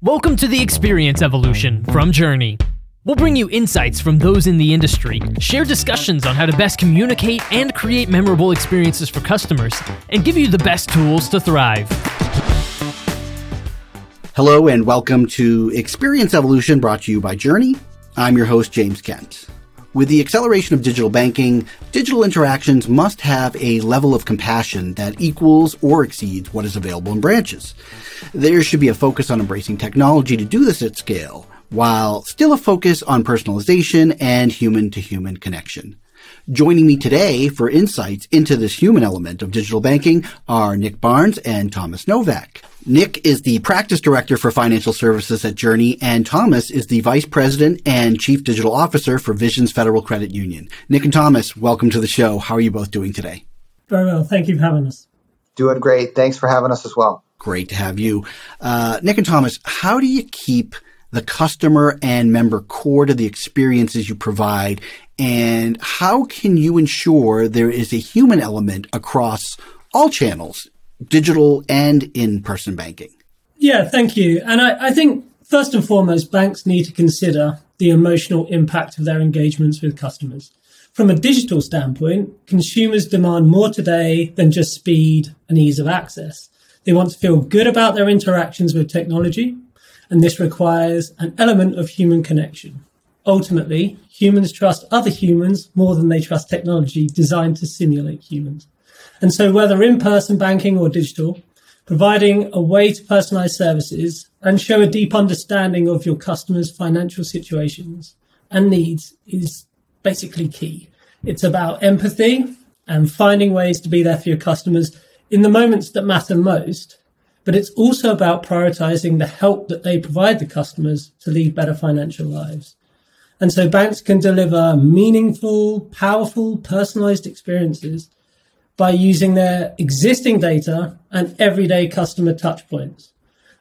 Welcome to the Experience Evolution from JRNI. We'll bring you insights from those in the industry, share discussions on how to best communicate and create memorable experiences for customers, and give you the best tools to thrive. Hello, and welcome to Experience Evolution brought to you by JRNI. I'm your host, James Kent. With the acceleration of digital banking, digital interactions must have a level of compassion that equals or exceeds what is available in branches. There should be a focus on embracing technology to do this at scale, while still a focus on personalization and human to human connection. Joining me today for insights into this human element of digital banking are Nick Barnes and Thomas Novak. Nick is the practice director for financial services at JRNI, and Thomas is the vice president and chief digital officer for Visions Federal Credit Union. Nick and Thomas, welcome to the show. How are you both doing today? Very well. Thank you for having us. Doing great. Thanks for having us as well. Great to have you. Uh, Nick and Thomas, how do you keep the customer and member core to the experiences you provide? And how can you ensure there is a human element across all channels, digital and in-person banking? Yeah, thank you. And I, I, think first and foremost, banks need to consider the emotional impact of their engagements with customers. From a digital standpoint, consumers demand more today than just speed and ease of access. They want to feel good about their interactions with technology, and this requires an element of human connection. Ultimately, humans trust other humans more than they trust technology designed to simulate humans. And so whether in-person banking or digital, providing a way to personalize services and show a deep understanding of your customers' financial situations and needs is basically key. It's about empathy and finding ways to be there for your customers in the moments that matter most. But it's also about prioritizing the help that they provide the customers to lead better financial lives. And so banks can deliver meaningful, powerful, personalized experiences by using their existing data and everyday customer touchpoints.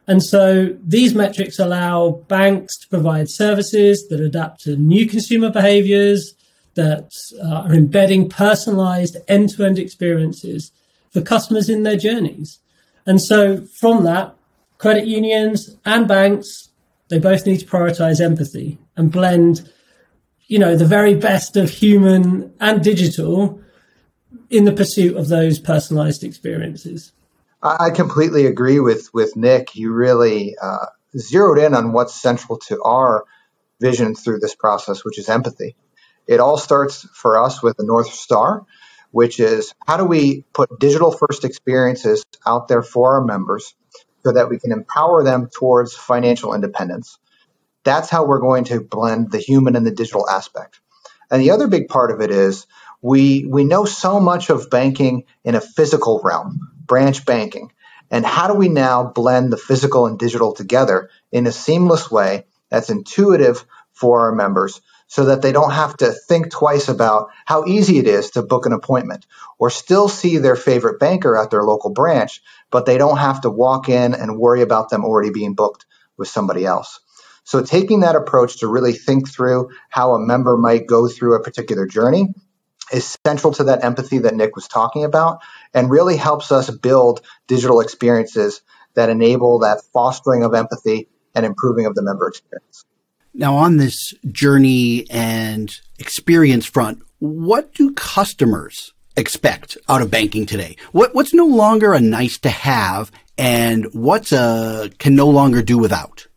And so these metrics allow banks to provide services that adapt to new consumer behaviors, that uh, are embedding personalized end to end experiences for customers in their journeys. And so from that, credit unions and banks, they both need to prioritize empathy and blend, you know, the very best of human and digital in the pursuit of those personalized experiences. I completely agree with with Nick. You really uh, zeroed in on what's central to our vision through this process, which is empathy. It all starts for us with the North Star, which is how do we put digital first experiences out there for our members so that we can empower them towards financial independence. That's how we're going to blend the human and the digital aspect. And the other big part of it is we we know so much of banking in a physical realm, branch banking. And how do we now blend the physical and digital together in a seamless way that's intuitive for our members so that they don't have to think twice about how easy it is to book an appointment or still see their favorite banker at their local branch, but they don't have to walk in and worry about them already being booked with somebody else. So taking that approach to really think through how a member might go through a particular journey is central to that empathy that Nick was talking about and really helps us build digital experiences that enable that fostering of empathy and improving of the member experience. Now, on this journey and experience front, what do customers expect out of banking today? What, what's no longer a nice to have and what's a can no longer do without?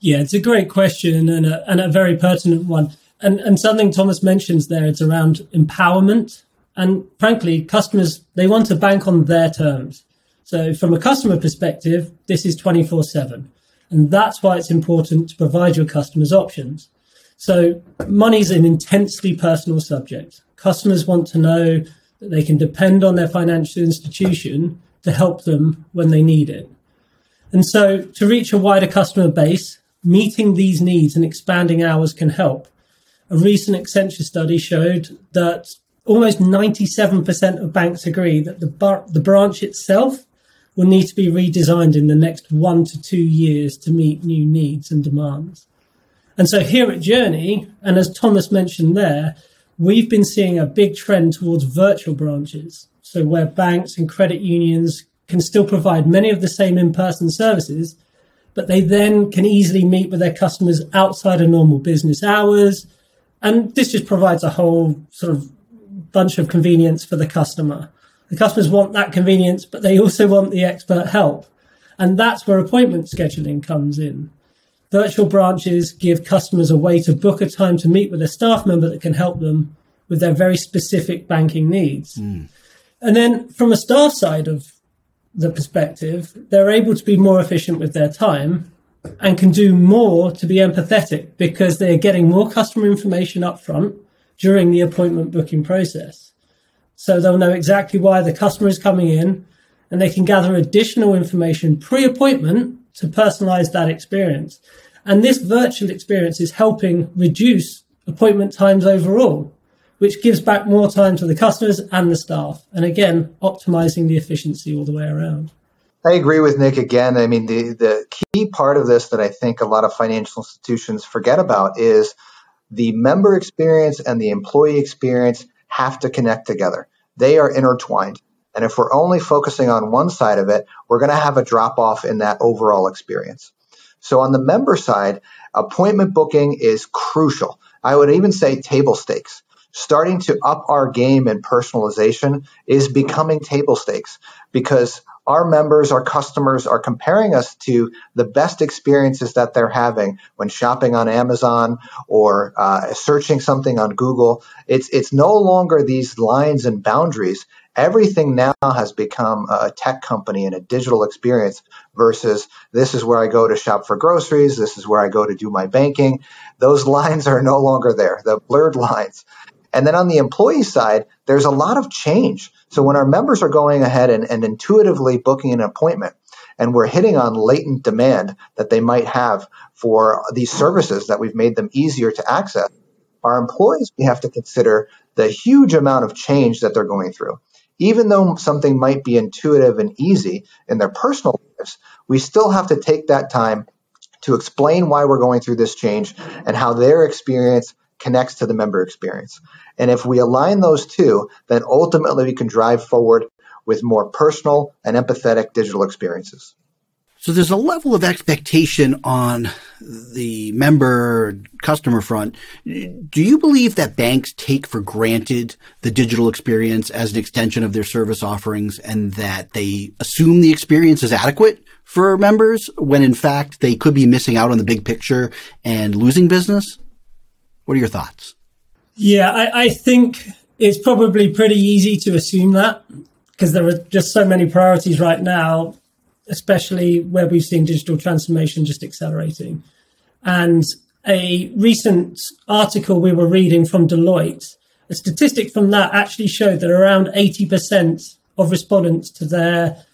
Yeah, it's a great question and a, and a very pertinent one and and something Thomas mentions there, it's around empowerment. And frankly, customers they want to bank on their terms. So from a customer perspective, this is 24 7. And that's why it's important to provide your customers options. So money is an intensely personal subject. Customers want to know that they can depend on their financial institution to help them when they need it. And so to reach a wider customer base, meeting these needs and expanding hours can help a recent Accenture study showed that almost 97% of banks agree that the, bar- the branch itself will need to be redesigned in the next one to two years to meet new needs and demands. And so here at JRNI, and as Thomas mentioned there, we've been seeing a big trend towards virtual branches. So where banks and credit unions can still provide many of the same in-person services, but they then can easily meet with their customers outside of normal business hours. And this just provides a whole sort of bunch of convenience for the customer. The customers want that convenience, but they also want the expert help. And that's where appointment scheduling comes in. Virtual branches give customers a way to book a time to meet with a staff member that can help them with their very specific banking needs. Mm. And then from a staff side of the perspective, they're able to be more efficient with their time and can do more to be empathetic because they're getting more customer information up front during the appointment booking process. So they'll know exactly why the customer is coming in and they can gather additional information pre appointment to personalize that experience. And this virtual experience is helping reduce appointment times overall which gives back more time to the customers and the staff. And again, optimizing the efficiency all the way around. I agree with Nick again. I mean, the, the key part of this that I think a lot of financial institutions forget about is the member experience and the employee experience have to connect together. They are intertwined. And if we're only focusing on one side of it, we're going to have a drop off in that overall experience. So on the member side, appointment booking is crucial. I would even say table stakes starting to up our game in personalization is becoming table stakes because our members, our customers are comparing us to the best experiences that they're having when shopping on Amazon or uh, searching something on Google. It's it's no longer these lines and boundaries. Everything now has become a tech company and a digital experience versus this is where I go to shop for groceries. This is where I go to do my banking. Those lines are no longer there. The blurred lines. And then on the employee side, there's a lot of change. So when our members are going ahead and, and intuitively booking an appointment, and we're hitting on latent demand that they might have for these services that we've made them easier to access, our employees, we have to consider the huge amount of change that they're going through. Even though something might be intuitive and easy in their personal lives, we still have to take that time to explain why we're going through this change and how their experience connects to the member experience. And if we align those two, then ultimately we can drive forward with more personal and empathetic digital experiences. So there's a level of expectation on the member customer front. Do you believe that banks take for granted the digital experience as an extension of their service offerings and that they assume the experience is adequate for members when in fact they could be missing out on the big picture and losing business? What are your thoughts? Yeah, I, I think it's probably pretty easy to assume that because there are just so many priorities right now, especially where we've seen digital transformation just accelerating. And a recent article we were reading from Deloitte, a statistic from that actually showed that around 80% of respondents to their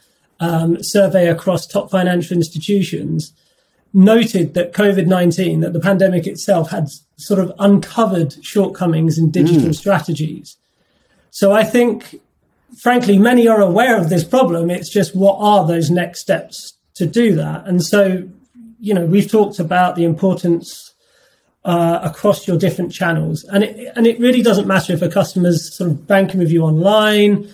um, survey across top financial institutions noted that COVID 19, that the pandemic itself had sort of uncovered shortcomings in digital mm. strategies. So I think, frankly, many are aware of this problem. It's just what are those next steps to do that? And so, you know, we've talked about the importance uh, across your different channels, and it and it really doesn't matter if a customer's sort of banking with you online,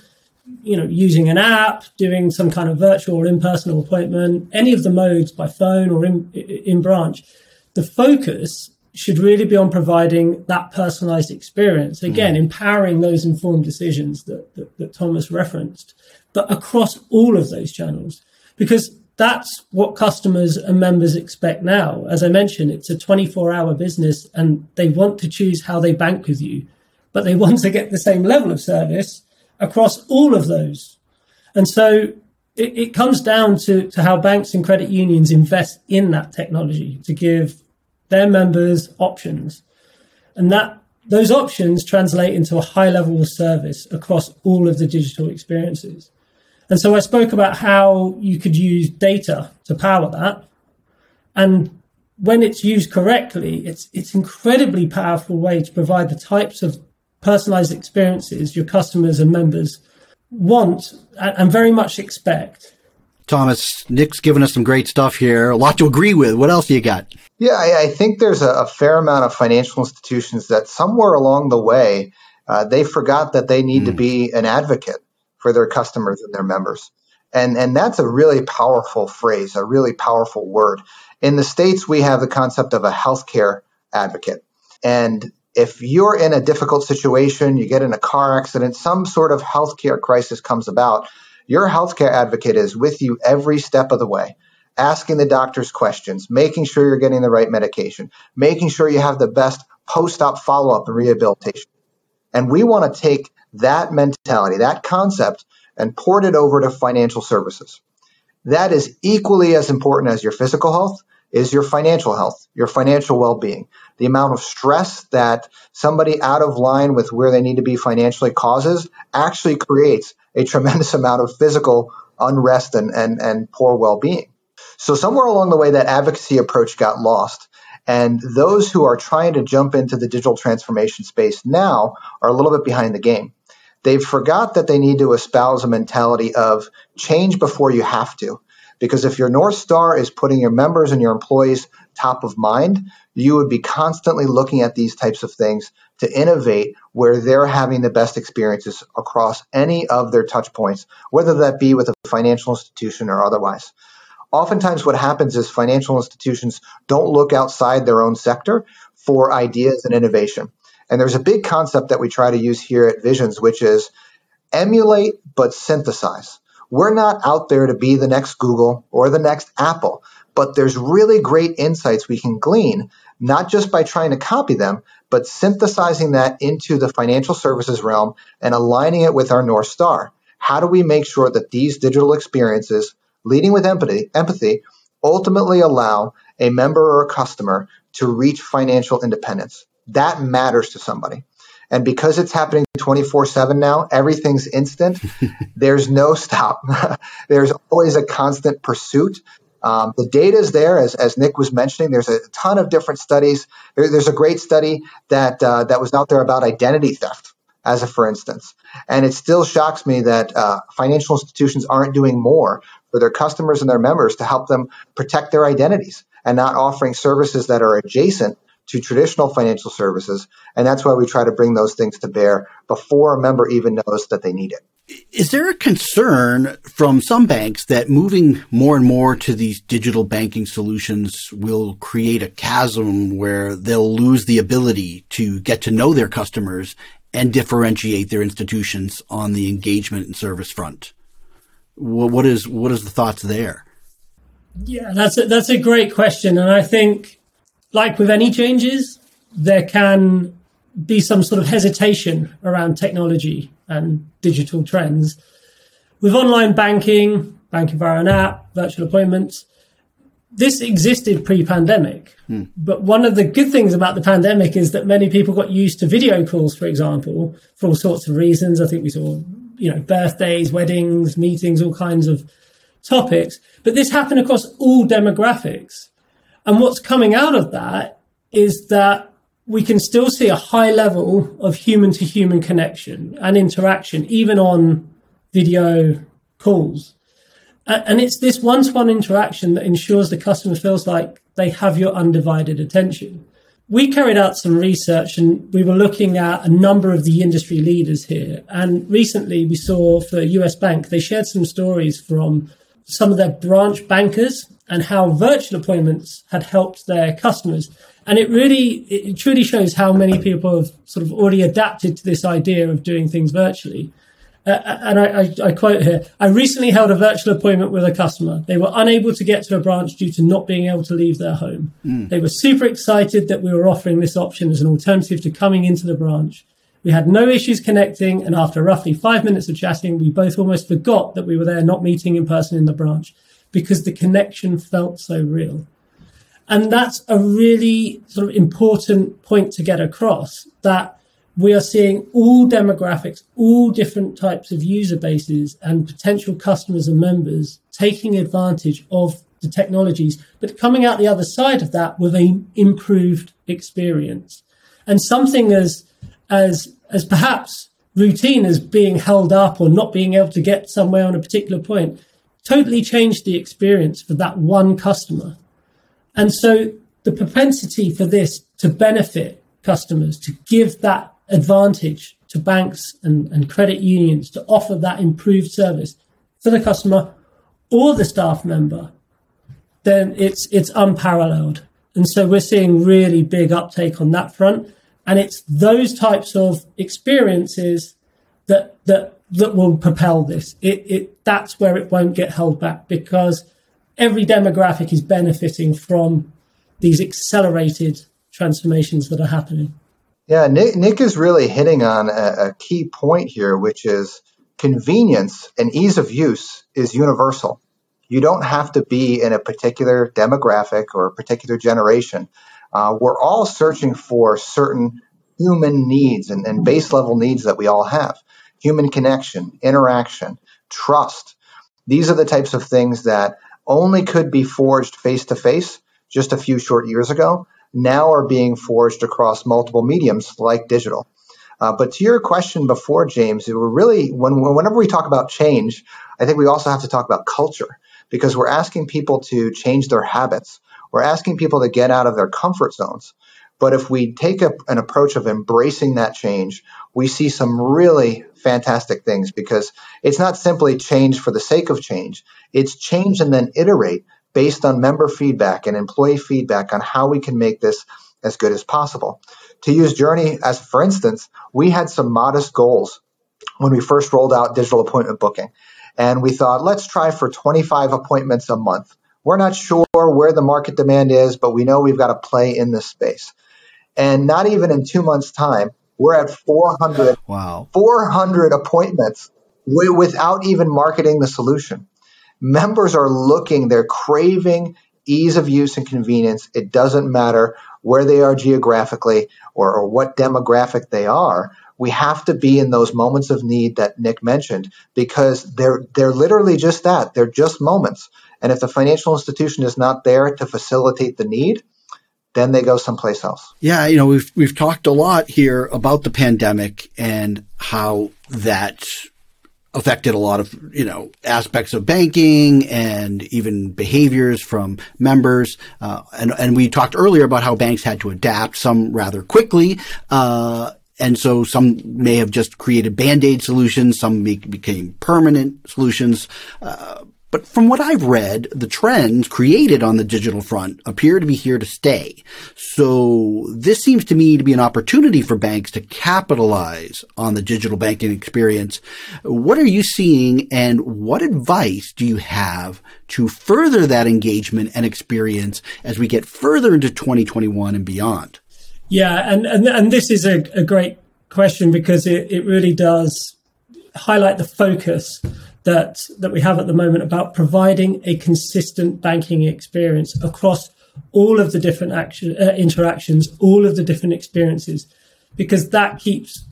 you know, using an app, doing some kind of virtual or in-person appointment, any of the modes by phone or in, in branch, the focus should really be on providing that personalized experience. Again, mm. empowering those informed decisions that, that, that Thomas referenced, but across all of those channels, because that's what customers and members expect now. As I mentioned, it's a 24 hour business and they want to choose how they bank with you, but they want to get the same level of service across all of those. And so it, it comes down to, to how banks and credit unions invest in that technology to give their members options. And that those options translate into a high level of service across all of the digital experiences. And so I spoke about how you could use data to power that. And when it's used correctly, it's it's incredibly powerful way to provide the types of personalized experiences your customers and members want and very much expect. Thomas, Nick's given us some great stuff here. A lot to agree with. What else do you got? Yeah, I, I think there's a, a, fair amount of financial institutions that somewhere along the way uh, they forgot that they need mm. to hmm. be an advocate for their customers and their members. And, and that's a really powerful phrase, a really powerful word. In the States, we have the concept of a healthcare advocate. And if you're in a difficult situation, you get in a car accident, some sort of healthcare crisis comes about, your healthcare advocate is with you every step of the way, asking the doctors questions, making sure you're getting the right medication, making sure you have the best post op follow up and rehabilitation. And we want to take that mentality, that concept, and port it over to financial services. That is equally as important as your physical health is your financial health, your financial well-being. The amount of stress that somebody out of line with where they need to be financially causes actually creates a tremendous amount of physical unrest and, and, and poor well-being. So somewhere along the way, that advocacy approach got lost. And those who are trying to jump into the digital transformation space now are a little bit behind the game. They've forgot that they need to espouse a mentality of change before you have to. Because if your North Star is putting your members and your employees top of mind, you would be constantly looking at these types of things to innovate where they're having the best experiences across any of their touch points, whether that be with a financial institution or otherwise. Oftentimes, what happens is financial institutions don't look outside their own sector for ideas and innovation. And there's a big concept that we try to use here at Visions, which is emulate but synthesize. We're not out there to be the next Google or the next Apple, but there's really great insights we can glean, not just by trying to copy them, but synthesizing that into the financial services realm and aligning it with our North Star. How do we make sure that these digital experiences, leading with empathy, empathy ultimately allow a member or a customer to reach financial independence? that matters to somebody. And because it's happening 24 7 now, everything's instant. There's no stop. There's always a constant pursuit. Um, the data is there, as, as Nick was mentioning. There's a ton of different studies. There, there's a great study that uh, that was out there about identity theft, as a for instance. And it still shocks me that uh, financial institutions aren't doing more for their customers and their members to help them protect their identities and not offering services that are adjacent to traditional financial services. And that's why we try to bring those things to bear before a member even knows that they need it. Is there a concern from some banks that moving more and more to these digital banking solutions will create a chasm where they'll lose the ability to get to know their customers and differentiate their institutions on the engagement and service front? What is what is the thoughts there? Yeah, that's a, that's a great question, and I think like with any changes, there can be some sort of hesitation around technology and digital trends. With online banking, banking via an app, virtual appointments, this existed pre-pandemic. Hmm. But one of the good things about the pandemic is that many people got used to video calls, for example, for all sorts of reasons. I think we saw, you know, birthdays, weddings, meetings, all kinds of topics. But this happened across all demographics. And what's coming out of that is that we can still see a high level of human to human connection and interaction, even on video calls. And it's this one to one interaction that ensures the customer feels like they have your undivided attention. We carried out some research and we were looking at a number of the industry leaders here. And recently we saw for US Bank, they shared some stories from some of their branch bankers and how virtual appointments had helped their customers. And it really, it truly shows how many people have sort of already adapted to this idea of doing things virtually. Uh, uh and I, I, I, quote here, I recently held a virtual appointment with a customer. They were unable to get to a branch due to not being able to leave their home. Mm. They were super excited that we were offering this option as an alternative to coming into the branch. We had no issues connecting, and after roughly five minutes of chatting, we both almost forgot that we were there not meeting in person in the branch because the connection felt so real. And that's a really sort of important point to get across that we are seeing all demographics, all different types of user bases and potential customers and members taking advantage of the technologies, but coming out the other side of that with an improved experience. And something as as as perhaps routine as being held up or not being able to get somewhere on a particular point totally changed the experience for that one customer. And so the propensity for this to benefit customers, to give that advantage to banks and, and credit unions to offer that improved service for the customer or the staff member, then it's it's unparalleled. And so we're seeing really big uptake on that front. And it's those types of experiences that that that will propel this. It, it that's where it won't get held back because every demographic is benefiting from these accelerated transformations that are happening. Yeah, Nick, Nick is really hitting on a, a key point here, which is convenience and ease of use is universal. You don't have to be in a particular demographic or a particular generation. Uh, we're all searching for certain human needs and, and base level needs that we all have human connection, interaction, trust. These are the types of things that only could be forged face to face just a few short years ago, now are being forged across multiple mediums like digital. Uh, but to your question before, James, we're really when whenever we talk about change, I think we also have to talk about culture because we're asking people to change their habits. We're asking people to get out of their comfort zones. But if we take a, an approach of embracing that change, we see some really fantastic things because it's not simply change for the sake of change. It's change and then iterate based on member feedback and employee feedback on how we can make this as good as possible. To use JRNI as for instance, we had some modest goals when we first rolled out digital appointment booking. And we thought, let's try for 25 appointments a month. We're not sure where the market demand is, but we know we've got to play in this space. And not even in two months' time, we're at 400, wow. 400 appointments w- without even marketing the solution. Members are looking, they're craving ease of use and convenience. It doesn't matter where they are geographically or, or what demographic they are. We have to be in those moments of need that Nick mentioned because they're they're literally just that. They're just moments. And if the financial institution is not there to facilitate the need, then they go someplace else. Yeah, you know, we've we've talked a lot here about the pandemic and how that affected a lot of, you know, aspects of banking and even behaviors from members. Uh, and, and we talked earlier about how banks had to adapt, some rather quickly. Uh, and so some may have just created band-aid solutions, some became permanent solutions. Uh, but from what I've read, the trends created on the digital front appear to be here to stay. So this seems to me to be an opportunity for banks to capitalize on the digital banking experience. What are you seeing and what advice do you have to further that engagement and experience as we get further into 2021 and beyond? Yeah, and, and, and this is a, a great question because it, it really does highlight the focus that that we have at the moment about providing a consistent banking experience across all of the different action uh, interactions, all of the different experiences, because that keeps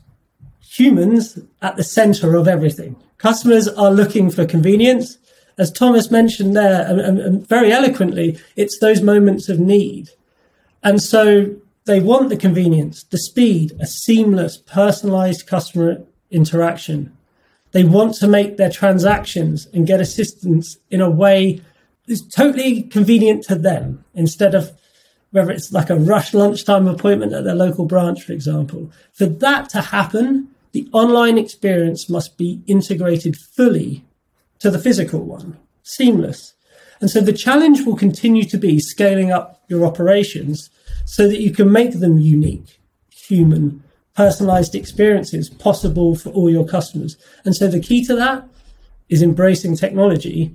humans at the center of everything. Customers are looking for convenience. As Thomas mentioned there, and, and, and very eloquently, it's those moments of need. And so they want the convenience, the speed, a seamless, personalized customer interaction they want to make their transactions and get assistance in a way that's totally convenient to them instead of whether it's like a rush lunchtime appointment at their local branch, for example. For that to happen, the online experience must be integrated fully to the physical one, seamless. And so the challenge will continue to be scaling up your operations so that you can make them unique, human, personalized experiences possible for all your customers. And so the key to that is embracing technology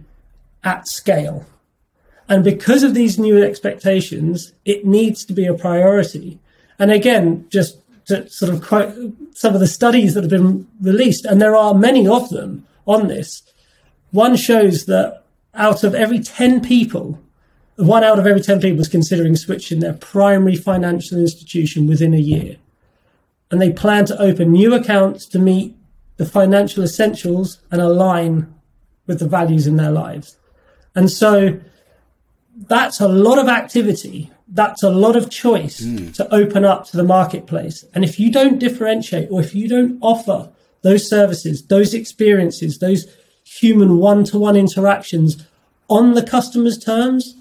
at scale. And because of these new expectations, it needs to be a priority. And again, just to sort of quote some of the studies that have been released, and there are many of them on this, one shows that out of every 10 people, one out of every 10 people is considering switching their primary financial institution within a year and they plan to open new accounts to meet the financial essentials and align with the values in their lives. And so that's a lot of activity. That's a lot of choice mm. to open up to the marketplace. And if you don't differentiate or if you don't offer those services, those experiences, those human one to one interactions on the customer's terms,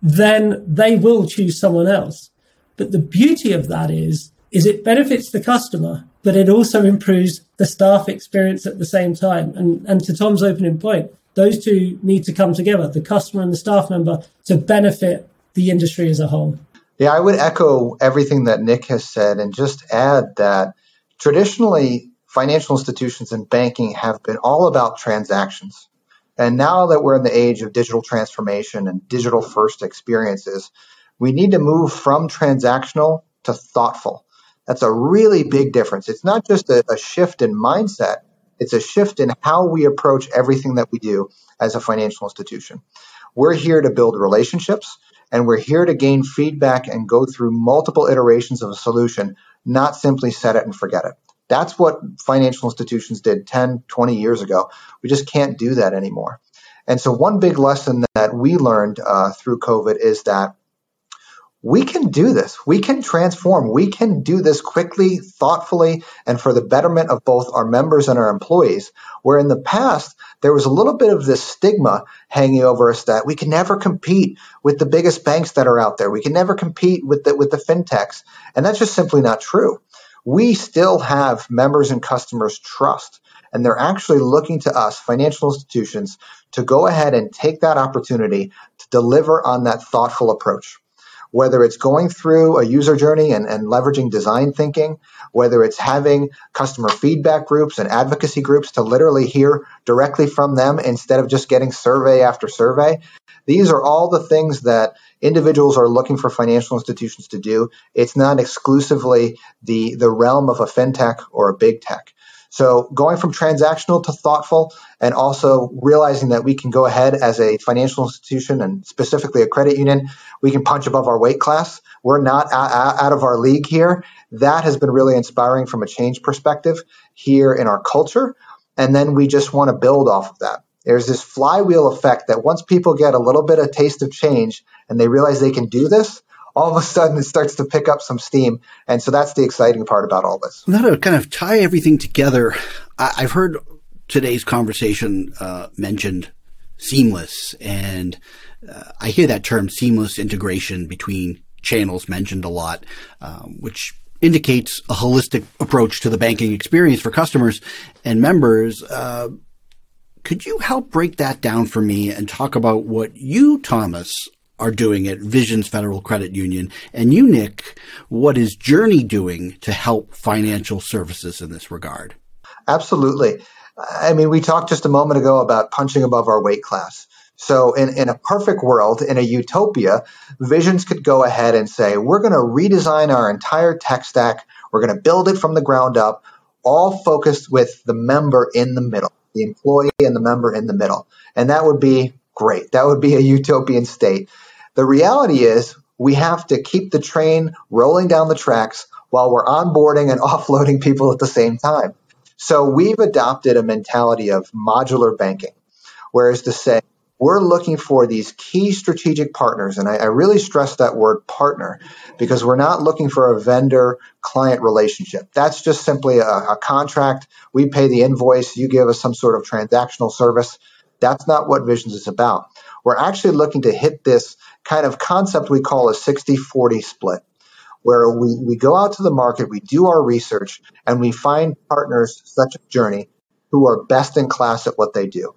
then they will choose someone else. But the beauty of that is is it benefits the customer, but it also improves the staff experience at the same time. And, and to Tom's opening point, those two need to come together, the customer and the staff member, to benefit the industry as a whole. Yeah, I would echo everything that Nick has said and just add that traditionally financial institutions and banking have been all about transactions. And now that we're in the age of digital transformation and digital first experiences, we need to move from transactional to thoughtful. That's a really big difference. It's not just a, a shift in mindset, it's a shift in how we approach everything that we do as a financial institution. We're here to build relationships and we're here to gain feedback and go through multiple iterations of a solution, not simply set it and forget it. That's what financial institutions did 10, 20 years ago. We just can't do that anymore. And so, one big lesson that we learned uh, through COVID is that we can do this. We can transform. We can do this quickly, thoughtfully, and for the betterment of both our members and our employees. Where in the past, there was a little bit of this stigma hanging over us that we can never compete with the biggest banks that are out there. We can never compete with the, with the fintechs. And that's just simply not true. We still have members and customers trust. And they're actually looking to us, financial institutions, to go ahead and take that opportunity to deliver on that thoughtful approach whether it's going through a user journey and, and leveraging design thinking, whether it's having customer feedback groups and advocacy groups to literally hear directly from them instead of just getting survey after survey. These are all the things that individuals are looking for financial institutions to do. It's not exclusively the, the realm of a fintech or a big tech. So going from transactional to thoughtful and also realizing that we can go ahead as a financial institution and specifically a credit union, we can punch above our weight class. We're not out of our league here. That has been really inspiring from a change perspective here in our culture. And then we just want to build off of that. There's this flywheel effect that once people get a little bit of taste of change and they realize they can do this, all of a sudden it starts to pick up some steam. And so that's the exciting part about all this. Now to kind of tie everything together, I- have heard today's conversation uh, mentioned seamless, and uh, I hear that term seamless integration between channels mentioned a lot, um, which indicates a holistic approach to the banking experience for customers and members. Uh, could you help break that down for me and talk about what you, Thomas, are doing at Visions Federal Credit Union. And you, Nick, what is JRNI doing to help financial services in this regard? Absolutely. I mean, we talked just a moment ago about punching above our weight class. So, in, in a perfect world, in a utopia, Visions could go ahead and say, we're going to redesign our entire tech stack. We're going to build it from the ground up, all focused with the member in the middle, the employee and the member in the middle. And that would be great. That would be a utopian state. The reality is we have to keep the train rolling down the tracks while we're onboarding and offloading people at the same time. So we've adopted a mentality of modular banking, whereas to say we're looking for these key strategic partners. And I, I really stress that word partner because we're not looking for a vendor client relationship. That's just simply a, a contract. We pay the invoice. You give us some sort of transactional service. That's not what Visions is about. We're actually looking to hit this kind of concept we call a 60 40 split, where we, we go out to the market, we do our research, and we find partners such as JRNI who are best in class at what they do.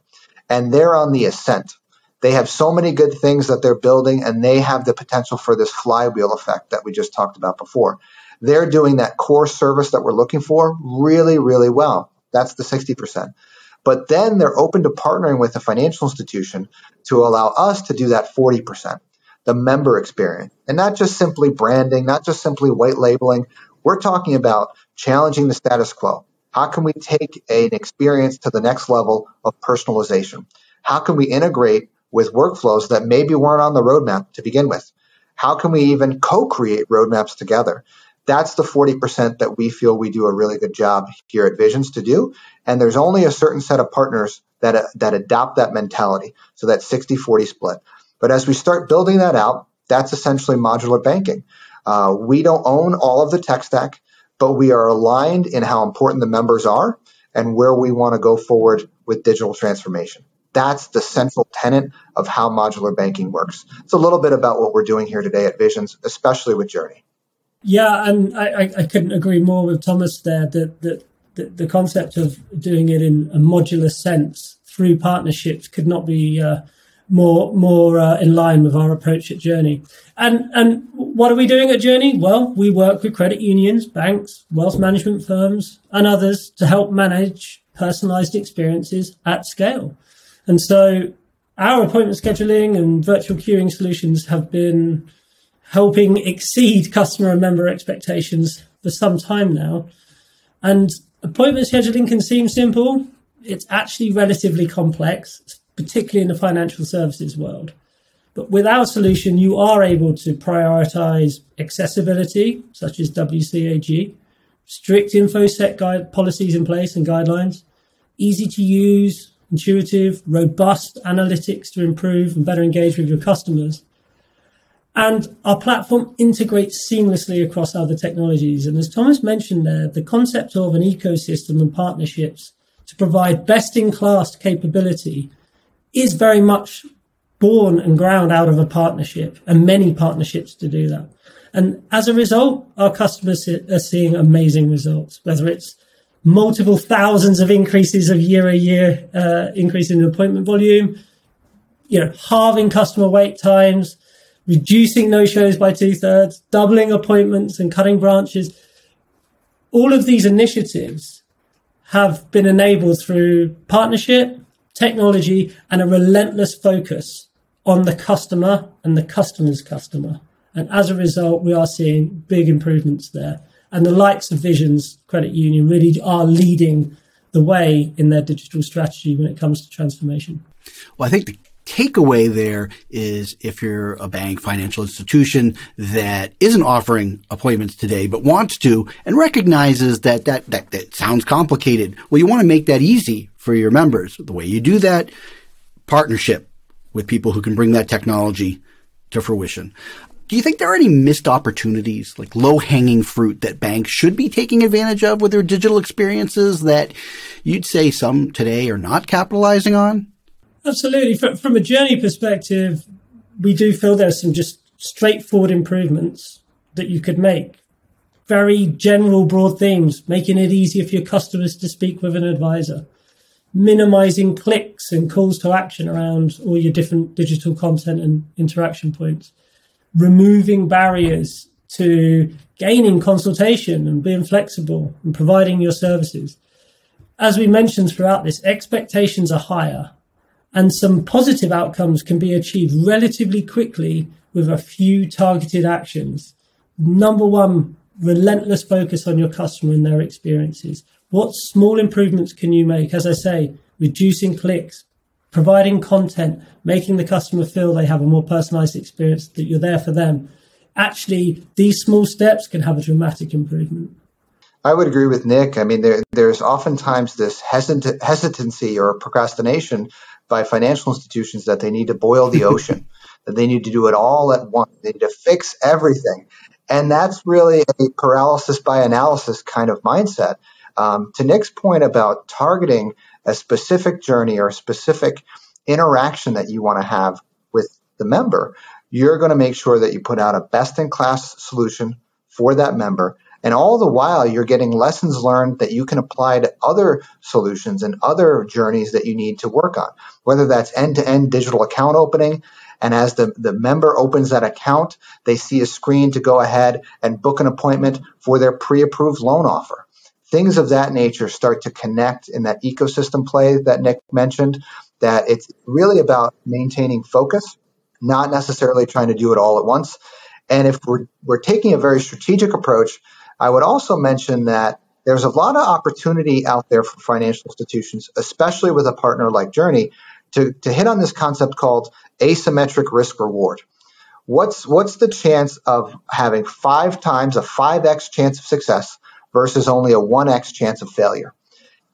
And they're on the ascent. They have so many good things that they're building, and they have the potential for this flywheel effect that we just talked about before. They're doing that core service that we're looking for really, really well. That's the 60%. But then they're open to partnering with a financial institution to allow us to do that 40% the member experience and not just simply branding, not just simply white labeling. We're talking about challenging the status quo. How can we take an experience to the next level of personalization? How can we integrate with workflows that maybe weren't on the roadmap to begin with? How can we even co-create roadmaps together? That's the 40% that we feel we do a really good job here at Visions to do. And there's only a certain set of partners that, that adopt that mentality. So that 60 40 split. But as we start building that out, that's essentially modular banking. Uh, we don't own all of the tech stack, but we are aligned in how important the members are and where we want to go forward with digital transformation. That's the central tenet of how modular banking works. It's a little bit about what we're doing here today at Visions, especially with JRNI. Yeah, and I, I couldn't agree more with Thomas there that, that, that the concept of doing it in a modular sense through partnerships could not be uh, more more uh, in line with our approach at JRNI. And and what are we doing at JRNI? Well, we work with credit unions, banks, wealth management firms, and others to help manage personalized experiences at scale. And so our appointment scheduling and virtual queuing solutions have been helping exceed customer and member expectations for some time now. And appointment scheduling can seem simple. It's actually relatively complex, particularly in the financial services world. But with our solution, you are able to prioritize accessibility, such as WCAG, strict InfoSec guide policies in place and guidelines, easy to use, intuitive, robust analytics to improve and better engage with your customers. And our platform integrates seamlessly across other technologies. And as Thomas mentioned there, the concept of an ecosystem and partnerships to provide best in class capability is very much born and ground out of a partnership and many partnerships to do that. And as a result, our customers are seeing amazing results, whether it's multiple thousands of increases of year a year uh, increase in appointment volume, you know, halving customer wait times, reducing no shows by two thirds, doubling appointments and cutting branches. All of these initiatives have been enabled through partnership, technology, and a relentless focus on the customer and the customer's customer. And as a result, we are seeing big improvements there. And the likes of Visions Credit Union really are leading the way in their digital strategy when it comes to transformation. Well, I think the takeaway there is if you're a bank, financial institution that isn't offering appointments today, but wants to and recognizes that that, that, that sounds complicated. Well, you want to make that easy for your members. The way you do that, partnership with people who can bring that technology to fruition. Do you think there are any missed opportunities, like low hanging fruit that banks should be taking advantage of with their digital experiences that you'd say some today are not capitalizing on? Absolutely. From a JRNI perspective, we do feel there's some just straightforward improvements that you could make. Very general, broad themes, making it easier for your customers to speak with an advisor, minimizing clicks and calls to action around all your different digital content and interaction points removing barriers to gaining consultation and being flexible and providing your services. As we mentioned throughout this, expectations are higher and some positive outcomes can be achieved relatively quickly with a few targeted actions. Number one, relentless focus on your customer and their experiences. What small improvements can you make? As I say, reducing clicks, providing content, making the customer feel they have a more personalized experience, that you're there for them. Actually, these small steps can have a dramatic improvement. I would agree with Nick. I mean, there, there's oftentimes this hesit- hesitancy or procrastination by financial institutions that they need to boil the ocean, that they need to do it all at once. They need to fix everything. And that's really a paralysis by analysis kind of mindset. Um, to Nick's point about targeting a specific journey or a specific interaction that you want to have with the member, you're going to make sure that you put out a best in class solution for that member. And all the while, you're getting lessons learned that you can apply to other solutions and other journeys that you need to work on, whether that's end to end digital account opening. And as the, the member opens that account, they see a screen to go ahead and book an appointment for their pre approved loan offer things of that nature start to connect in that ecosystem play that Nick mentioned, that it's really about maintaining focus, not necessarily trying to do it all at once. And if we're, we're taking a very strategic approach, I would also mention that there's a lot of opportunity out there for financial institutions, especially with a partner like JRNI, to, to hit on this concept called asymmetric risk reward. What's, what's the chance of having five times a 5x chance of success versus only a 1x chance of failure.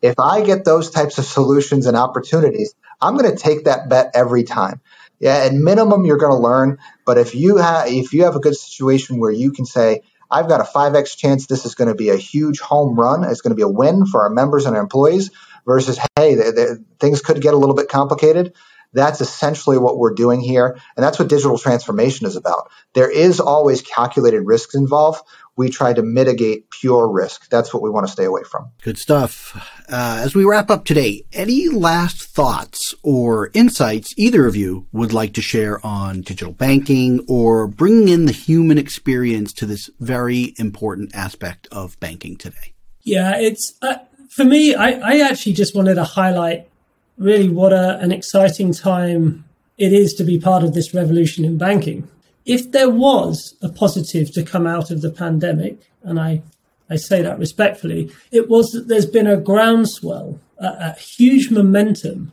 If I get those types of solutions and opportunities, I'm going to take that bet every time. Yeah, at minimum you're going to learn, but if you have if you have a good situation where you can say I've got a 5x chance this is going to be a huge home run, it's going to be a win for our members and our employees versus hey, they, they, things could get a little bit complicated. That's essentially what we're doing here. And that's what digital transformation is about. There is always calculated risks involved. We try to mitigate pure risk. That's what we want to stay away from. Good stuff. Uh, as we wrap up today, any last thoughts or insights either of you would like to share on digital banking or bringing in the human experience to this very important aspect of banking today? Yeah, it's uh, for me. I, I actually just wanted to highlight really what a, an exciting time it is to be part of this revolution in banking. If there was a positive to come out of the pandemic, and I, I say that respectfully, it was that there's been a groundswell, a, a huge momentum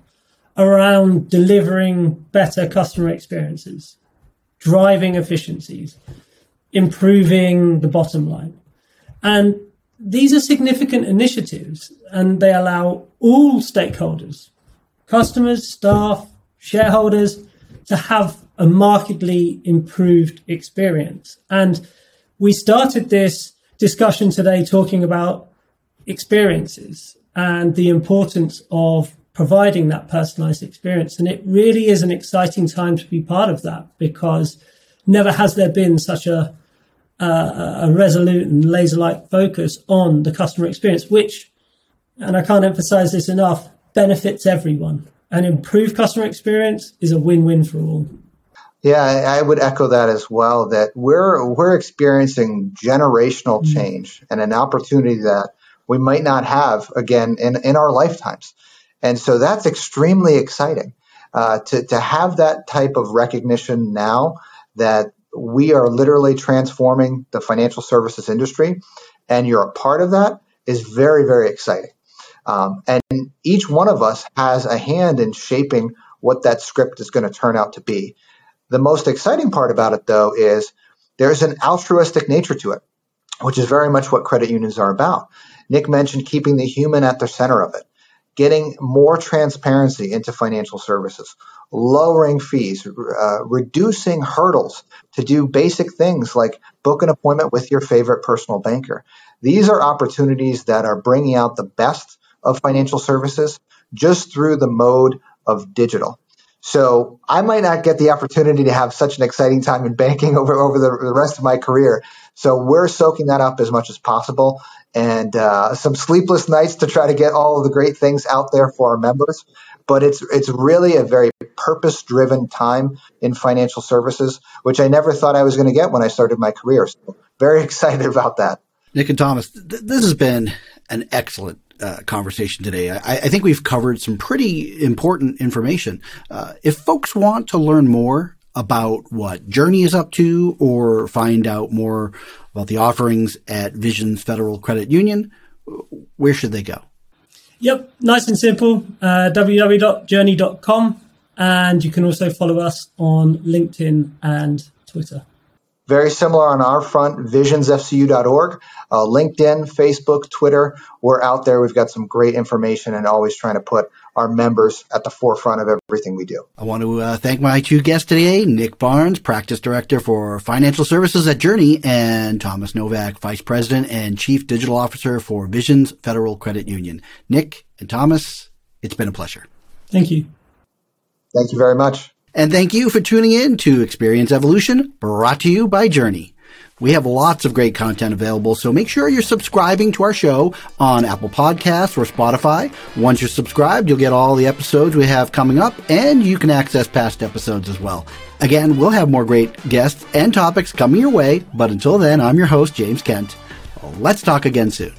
around delivering better customer experiences, driving efficiencies, improving the bottom line. And these are significant initiatives and they allow all stakeholders, customers, staff, shareholders to have a markedly improved experience. And we started this discussion today talking about experiences and the importance of providing that personalized experience. And it really is an exciting time to be part of that because never has there been such a, uh, a resolute and laser like focus on the customer experience, which, and I can't emphasize this enough, benefits everyone. An improved customer experience is a win-win for all. Yeah, I would echo that as well. That we're we're experiencing generational mm-hmm. change and an opportunity that we might not have again in in our lifetimes, and so that's extremely exciting uh, to to have that type of recognition now that we are literally transforming the financial services industry, and you're a part of that is very very exciting. Um, and each one of us has a hand in shaping what that script is going to turn out to be. The most exciting part about it, though, is there's an altruistic nature to it, which is very much what credit unions are about. Nick mentioned keeping the human at the center of it, getting more transparency into financial services, lowering fees, uh, reducing hurdles to do basic things like book an appointment with your favorite personal banker. These are opportunities that are bringing out the best of financial services just through the mode of digital. So I might not get the opportunity to have such an exciting time in banking over, over the, the rest of my career. So we're soaking that up as much as possible and uh, some sleepless nights to try to get all of the great things out there for our members. But it's it's really a very purpose driven time in financial services, which I never thought I was going to get when I started my career. So very excited about that. Nick and Thomas, th- this has been an excellent uh, conversation today. I, I, think we've covered some pretty important information. Uh, if folks want to learn more about what JRNI is up to or find out more about the offerings at Visions Federal Credit Union, where should they go? Yep, nice and simple. Uh, www.journey.com. And you can also follow us on LinkedIn and Twitter. Very similar on our front, visionsfcu.org, uh, LinkedIn, Facebook, Twitter. We're out there. We've got some great information and always trying to put our members at the forefront of everything we do. I want to uh, thank my two guests today, Nick Barnes, Practice Director for Financial Services at JRNI, and Thomas Novak, Vice President and Chief Digital Officer for Visions Federal Credit Union. Nick and Thomas, it's been a pleasure. Thank you. Thank you very much. And thank you for tuning in to Experience Evolution, brought to you by JRNI. We have lots of great content available, so make sure you're subscribing to our show on Apple Podcasts or Spotify. Once you're subscribed, you'll get all the episodes we have coming up, and you can access past episodes as well. Again, we'll have more great guests and topics coming your way, but until then, I'm your host, James Kent. Let's talk again soon.